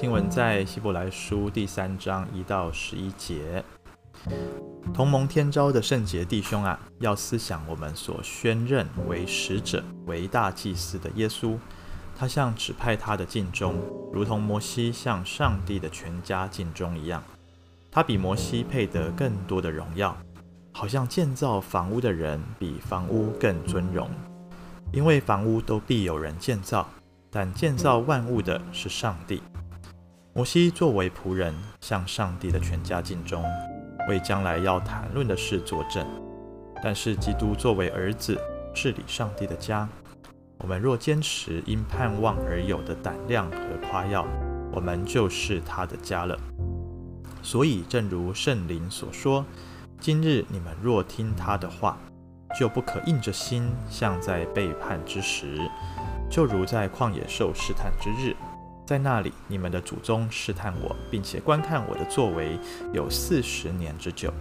经文在希伯来书第三章一到十一节。同盟天召的圣洁弟兄啊，要思想我们所宣认为使者、为大祭司的耶稣，他向指派他的尽忠，如同摩西向上帝的全家尽忠一样。他比摩西配得更多的荣耀，好像建造房屋的人比房屋更尊荣，因为房屋都必有人建造，但建造万物的是上帝。摩西作为仆人，向上帝的全家尽忠。为将来要谈论的事作证，但是基督作为儿子治理上帝的家，我们若坚持因盼望而有的胆量和夸耀，我们就是他的家了。所以，正如圣灵所说：“今日你们若听他的话，就不可硬着心，像在背叛之时，就如在旷野受试探之日。”在那里，你们的祖宗试探我，并且观看我的作为，有四十年之久。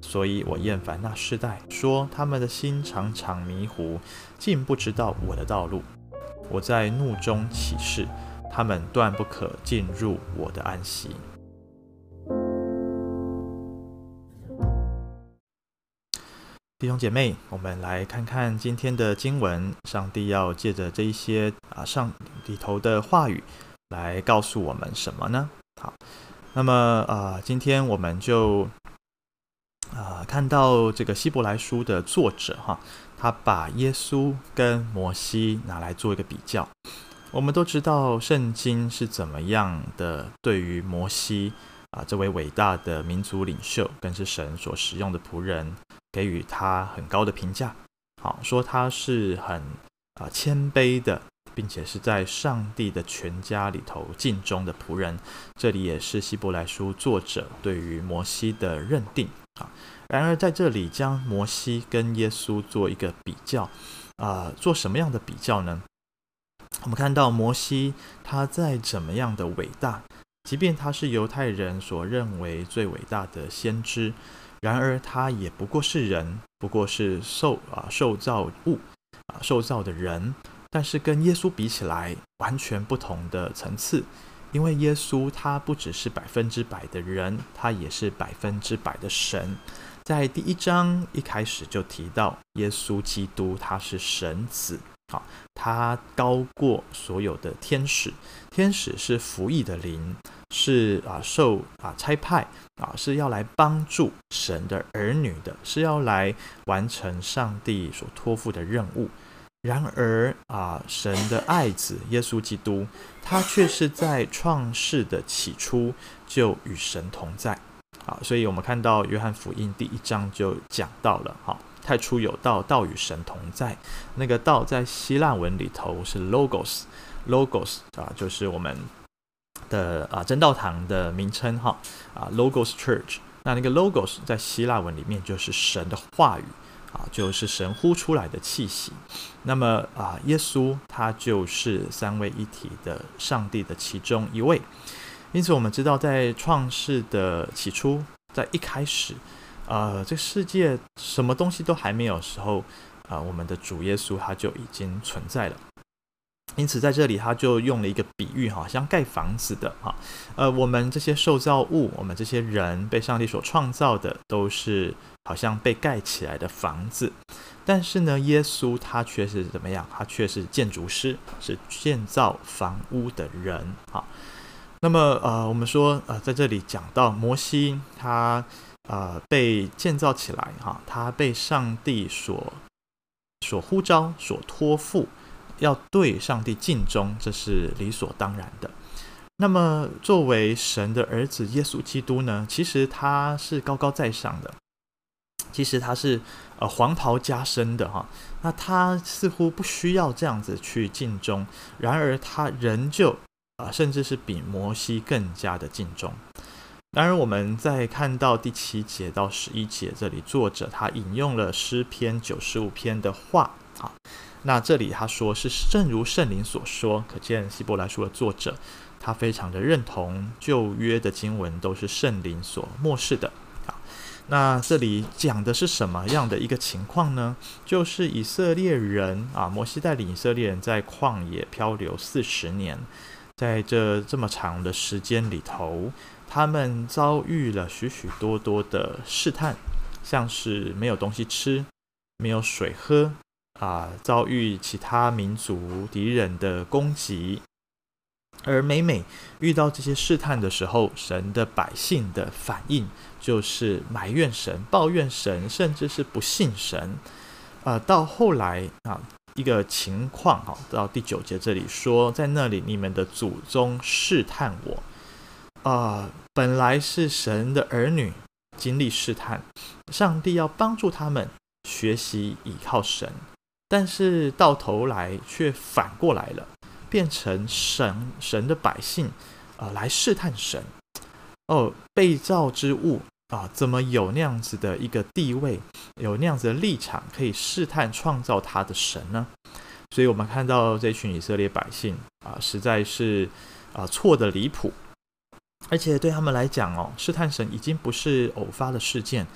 所以我厌烦那世代，说他们的心常常迷糊，竟不知道我的道路。我在怒中起誓，他们断不可进入我的安息。弟兄姐妹，我们来看看今天的经文，上帝要借着这一些啊上里头的话语。来告诉我们什么呢？好，那么啊、呃，今天我们就啊、看到这个希伯来书的作者哈，他把耶稣跟摩西拿来做一个比较。我们都知道圣经是怎么样的，对于摩西啊、这位伟大的民族领袖，更是神所使用的仆人，给予他很高的评价。好，说他是很啊、谦卑的。并且是在上帝的全家里头尽忠的仆人，这里也是希伯来书作者对于摩西的认定啊。然而在这里将摩西跟耶稣做一个比较啊，做什么样的比较呢？我们看到摩西他在怎么样的伟大，即便他是犹太人所认为最伟大的先知，然而他也不过是人，不过是受啊受造物啊受造的人。但是跟耶稣比起来，完全不同的层次，因为耶稣他不只是百分之百的人，他也是百分之百的神。在第一章一开始就提到，耶稣基督他是神子，好，他高过所有的天使，天使是服役的灵，是啊受啊差派啊是要来帮助神的儿女的，是要来完成上帝所托付的任务。然而啊，神的爱子耶稣基督，他却是在创世的起初就与神同在。啊，所以我们看到约翰福音第一章就讲到了，哈，太初有道，道与神同在。那个道在希腊文里头是 logos，logos 啊，就是我们的啊真道堂的名称，哈，啊 logos church。那那个 logos 在希腊文里面就是神的话语。啊，就是神呼出来的气息。那么啊，耶稣他就是三位一体的上帝的其中一位。因此，我们知道在创世的起初，在一开始，呃，这世界什么东西都还没有时候，啊，我们的主耶稣他就已经存在了。因此，在这里他就用了一个比喻，哈，像盖房子的，哈，呃，我们这些受造物，我们这些人被上帝所创造的，都是好像被盖起来的房子。但是呢，耶稣他却是怎么样？他却是建筑师，是建造房屋的人，哈。那么，呃，我们说，呃，在这里讲到摩西，他呃被建造起来，哈，他被上帝所所呼召，所托付。要对上帝尽忠，这是理所当然的。那么，作为神的儿子耶稣基督呢？其实他是高高在上的，其实他是呃黄袍加身的哈。那他似乎不需要这样子去尽忠，然而他仍旧啊、甚至是比摩西更加的尽忠。当然，我们在看到第七节到十一节这里，作者他引用了诗篇九十五篇的话啊。那这里他说是正如圣灵所说，可见希伯来书的作者他非常的认同旧约的经文都是圣灵所默示的。好，那这里讲的是什么样的一个情况呢？就是以色列人啊，摩西带领以色列人在旷野漂流四十年，在这这么长的时间里头，他们遭遇了许许多多的试探，像是没有东西吃，没有水喝，啊，遭遇其他民族敌人的攻击。而每每遇到这些试探的时候，神的百姓的反应就是埋怨神、抱怨神，甚至是不信神。呃，到后来啊，一个情况哈，到第九节这里说，在那里你们的祖宗试探我。啊、呃，本来是神的儿女经历试探，上帝要帮助他们学习倚靠神，但是到头来却反过来了。变成神神的百姓啊、呃，来试探神哦，被造之物啊，怎么有那样子的一个地位，有那样子的立场，可以试探创造他的神呢？所以，我们看到这群以色列百姓啊，实在是啊错得离谱，而且对他们来讲哦，试探神已经不是偶发的事件，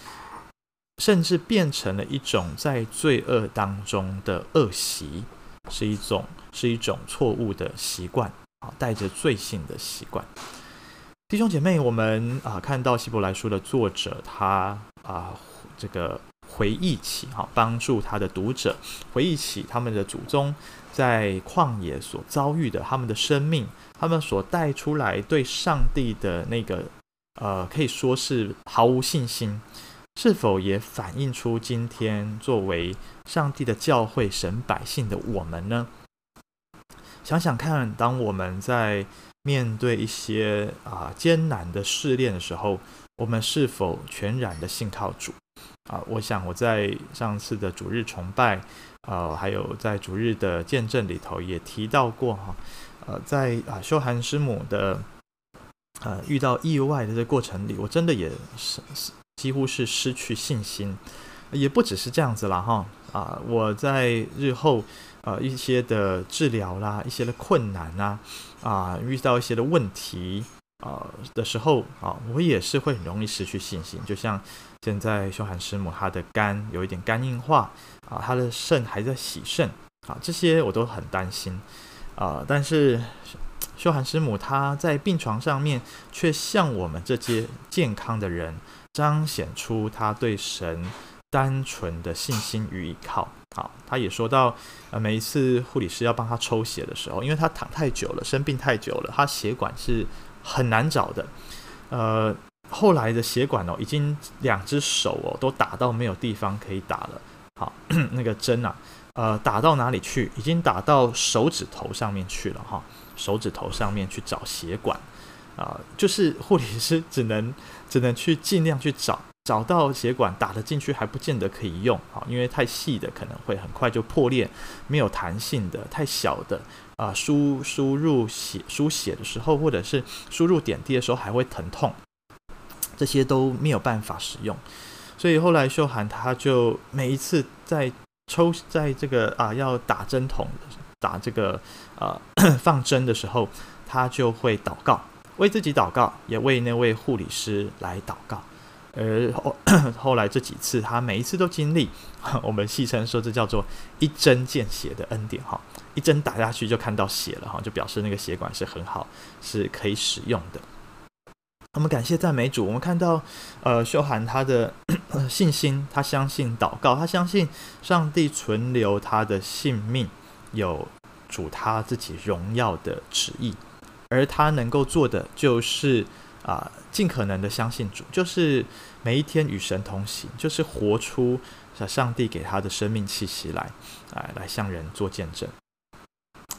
甚至变成了一种在罪恶当中的恶习，是一种。是一种错误的习惯啊，带着罪性的习惯。弟兄姐妹，我们啊看到希伯来书的作者，他啊这个回忆起哈，帮助他的读者回忆起他们的祖宗在旷野所遭遇的，他们的生命，他们所带出来对上帝的那个呃，可以说是毫无信心，是否也反映出今天作为上帝的教会、神百姓的我们呢？想想看，当我们在面对一些啊艰难的试炼的时候，我们是否全然的信靠主啊？我想我在上次的主日崇拜，呃、啊，还有在主日的见证里头也提到过哈，呃、在啊修涵师母的呃遇到意外的这过程里，我真的也是几乎是失去信心，也不只是这样子了哈啊！我在日后。呃，一些的治疗啦，一些的困难呐，啊，遇到一些的问题啊的时候啊，我也是会很容易失去信心。就像现在修涵师母，她的肝有一点肝硬化啊，她的肾还在洗肾啊，这些我都很担心啊。但是修涵师母她在病床上面，却向我们这些健康的人彰显出他对神单纯的信心与依靠。好，他也说到，呃，每一次护理师要帮他抽血的时候，因为他躺太久了，生病太久了，他血管是很难找的。呃，后来的血管哦，已经两只手哦都打到没有地方可以打了。好，那个针啊，呃，打到哪里去？已经打到手指头上面去了哈，手指头上面去找血管啊，就是护理师只能只能去尽量去找。找到血管打得进去还不见得可以用啊，因为太细的可能会很快就破裂，没有弹性的太小的啊，输输入血输血的时候或者是输入点滴的时候还会疼痛，这些都没有办法使用，所以后来秀涵他就每一次在抽在这个啊要打针筒打这个啊 放针的时候，他就会祷告，为自己祷告，也为那位护理师来祷告。而后 后来这几次，他每一次都经历，我们戏称说这叫做一针见血的恩典哈，一针打下去就看到血了哈，就表示那个血管是很好，是可以使用的。我们感谢赞美主，我们看到呃秀涵他的 信心，他相信祷告，他相信上帝存留他的性命，有主他自己荣耀的旨意，而他能够做的就是。啊，尽可能的相信主，就是每一天与神同行，就是活出上帝给他的生命气息来，来来向人做见证。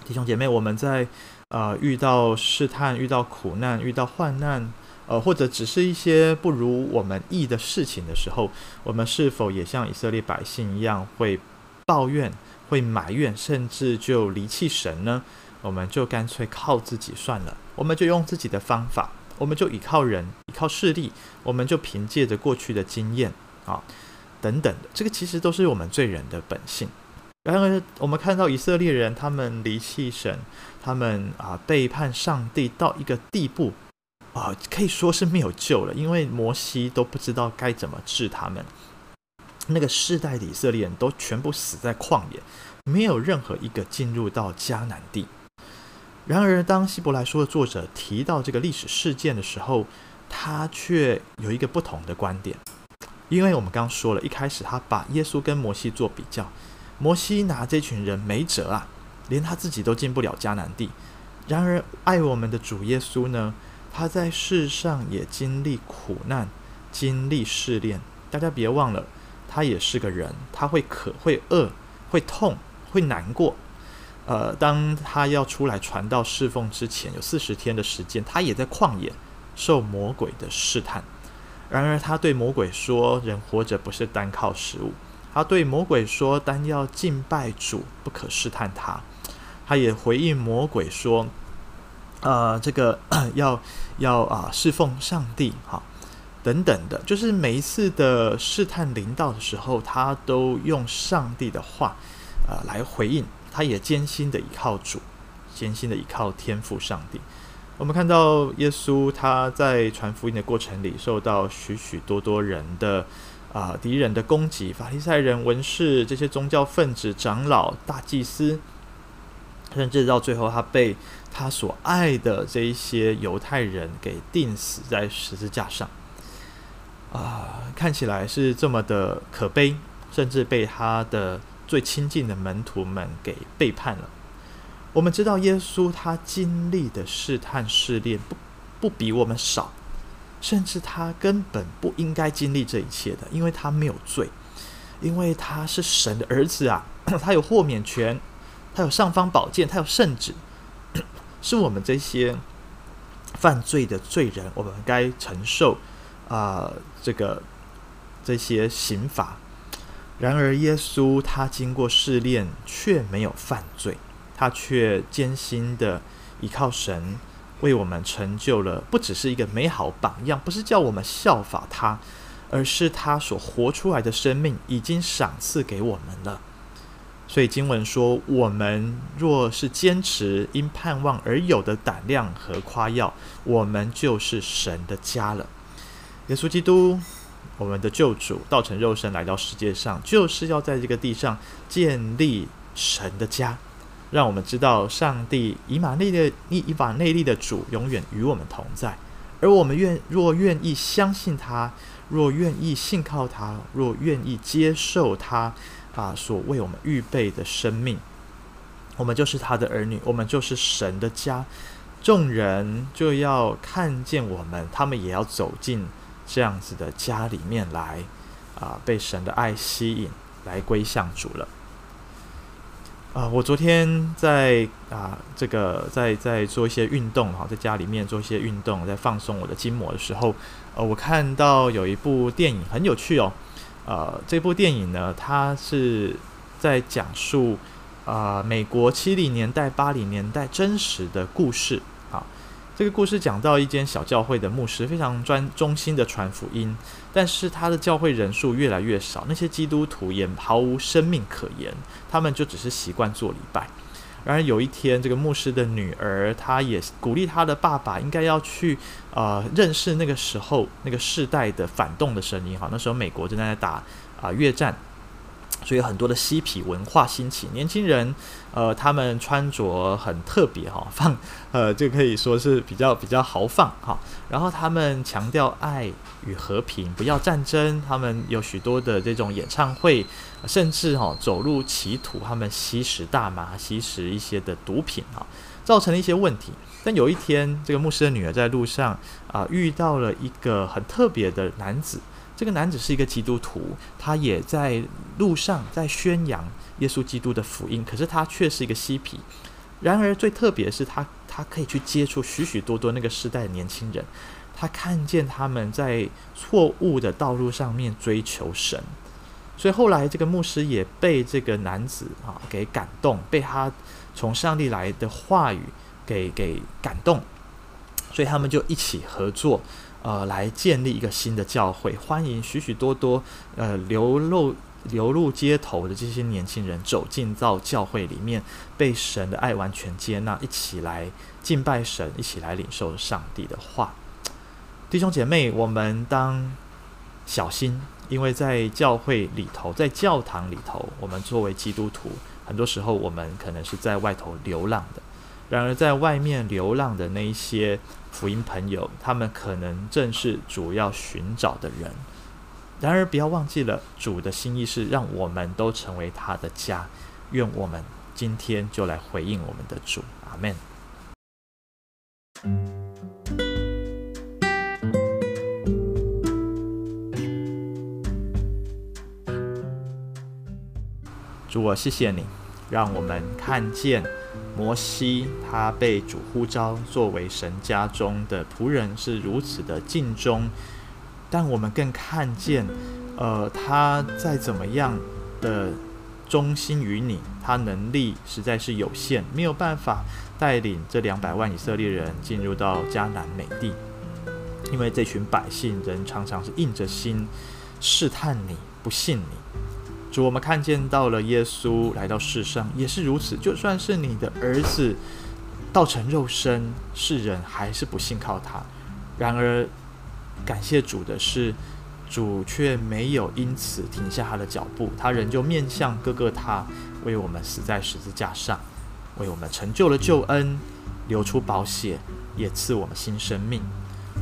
弟兄姐妹，我们在呃遇到试探、遇到苦难、遇到患难，呃或者只是一些不如我们意的事情的时候，我们是否也像以色列百姓一样，会抱怨、会埋怨，甚至就离弃神呢？我们就干脆靠自己算了，我们就用自己的方法。我们就倚靠人，倚靠势力，我们就凭借着过去的经验啊，等等的，这个其实都是我们罪人的本性。然而，我们看到以色列人，他们离弃神，他们啊背叛上帝到一个地步啊，可以说是没有救了，因为摩西都不知道该怎么治他们。那个世代的以色列人都全部死在旷野，没有任何一个进入到迦南地。然而，当希伯来书的作者提到这个历史事件的时候，他却有一个不同的观点。因为我们刚刚说了，一开始他把耶稣跟摩西做比较，摩西拿这群人没辙啊，连他自己都进不了迦南地。然而，爱我们的主耶稣呢，他在世上也经历苦难，经历试炼。大家别忘了，他也是个人，他会渴、会饿、会痛、会难过。呃，当他要出来传道侍奉之前，有四十天的时间，他也在旷野受魔鬼的试探。然而，他对魔鬼说：“人活着不是单靠食物。”他对魔鬼说：“单要敬拜主，不可试探他。”他也回应魔鬼说：“呃，这个 要要啊，侍奉上帝，哈，等等的，就是每一次的试探临到的时候，他都用上帝的话，呃，来回应。他也艰辛的依靠主，艰辛的依靠天赋上帝。我们看到耶稣他在传福音的过程里，受到许许多多人的啊、敌人的攻击，法利赛人、文士这些宗教分子、长老、大祭司。甚至到最后，他被他所爱的这一些犹太人给钉死在十字架上，啊，看起来是这么的可悲，甚至被他的最亲近的门徒们给背叛了。我们知道，耶稣他经历的试探试炼不不比我们少，甚至他根本不应该经历这一切的，因为他没有罪，因为他是神的儿子啊，他有豁免权。他有尚方宝剑，他有圣旨，是我们这些犯罪的罪人，我们该承受啊、这个这些刑罚。然而，耶稣他经过试炼，却没有犯罪，他却艰辛的依靠神，为我们成就了不只是一个美好榜样，不是叫我们效法他，而是他所活出来的生命已经赏赐给我们了。所以经文说：“我们若是坚持因盼望而有的胆量和夸耀，我们就是神的家了。”耶稣基督，我们的救主，道成肉身来到世界上，就是要在这个地上建立神的家，让我们知道上帝以马内利、以以马内利的主永远与我们同在。而我们愿若愿意相信他，若愿意信靠他，若愿意接受他。啊，所为我们预备的生命，我们就是他的儿女，我们就是神的家。众人就要看见我们，他们也要走进这样子的家里面来，啊，被神的爱吸引，来归向主了。啊，我昨天在啊，这个在在做一些运动哈，在家里面做一些运动，在放松我的筋膜的时候，呃，我看到有一部电影很有趣哦。呃，这部电影呢，它是在讲述啊、美国七零年代、八零年代真实的故事。这个故事讲到一间小教会的牧师非常专忠心的传福音，但是他的教会人数越来越少，那些基督徒也毫无生命可言，他们就只是习惯做礼拜。然而有一天，这个牧师的女儿，她也鼓励她的爸爸应该要去呃认识那个时候那个世代的反动的声音哈。那时候美国正在打啊、越战。所以很多的嬉皮文化兴起，年轻人，呃，他们穿着很特别哈，放，呃，就可以说是比较比较豪放哈。然后他们强调爱与和平，不要战争。他们有许多的这种演唱会，甚至哈走入歧途，他们吸食大麻，吸食一些的毒品哈，造成了一些问题。但有一天，这个牧师的女儿在路上啊、遇到了一个很特别的男子。这个男子是一个基督徒，他也在路上在宣扬耶稣基督的福音，可是他却是一个嬉皮。然而最特别是他，他可以去接触许许多多那个时代的年轻人，他看见他们在错误的道路上面追求神，所以后来这个牧师也被这个男子啊给感动，被他从上帝来的话语给给感动，所以他们就一起合作。呃，来建立一个新的教会，欢迎许许多多呃流露流入街头的这些年轻人走进到教会里面，被神的爱完全接纳，一起来敬拜神，一起来领受上帝的话。弟兄姐妹，我们当小心，因为在教会里头，在教堂里头，我们作为基督徒，很多时候我们可能是在外头流浪的。然而，在外面流浪的那一些福音朋友，他们可能正是主要寻找的人。然而，不要忘记了，主的心意是让我们都成为他的家。愿我们今天就来回应我们的主，阿门。主，我谢谢你，让我们看见摩西，他被主呼召作为神家中的仆人，是如此的尽忠。但我们更看见，呃，他再怎么样的忠心于你，他能力实在是有限，没有办法带领这两百万以色列人进入到迦南美地，因为这群百姓人常常是硬着心试探你，不信你。主，我们看见到了耶稣来到世上也是如此，就算是你的儿子道成肉身，世人还是不信靠他。然而，感谢主的是，主却没有因此停下他的脚步，他仍旧面向哥哥他，为我们死在十字架上，为我们成就了救恩，流出宝血，也赐我们新生命。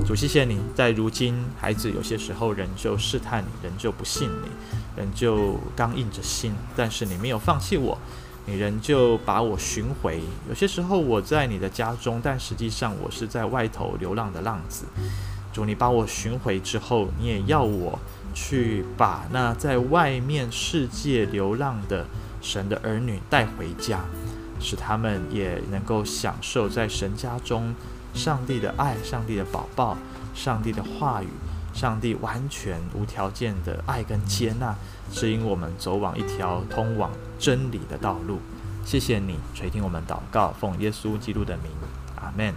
主，谢谢你在如今，孩子有些时候仍旧试探你，仍旧不信你，仍旧刚硬着心，但是你没有放弃我，你仍旧把我寻回。有些时候我在你的家中，但实际上我是在外头流浪的浪子。主，你把我寻回之后，你也要我去把那在外面世界流浪的神的儿女带回家，使他们也能够享受在神家中上帝的爱，上帝的宝宝，上帝的话语，上帝完全无条件的爱跟接纳，指引我们走往一条通往真理的道路。谢谢你垂听我们祷告，奉耶稣基督的名，阿门。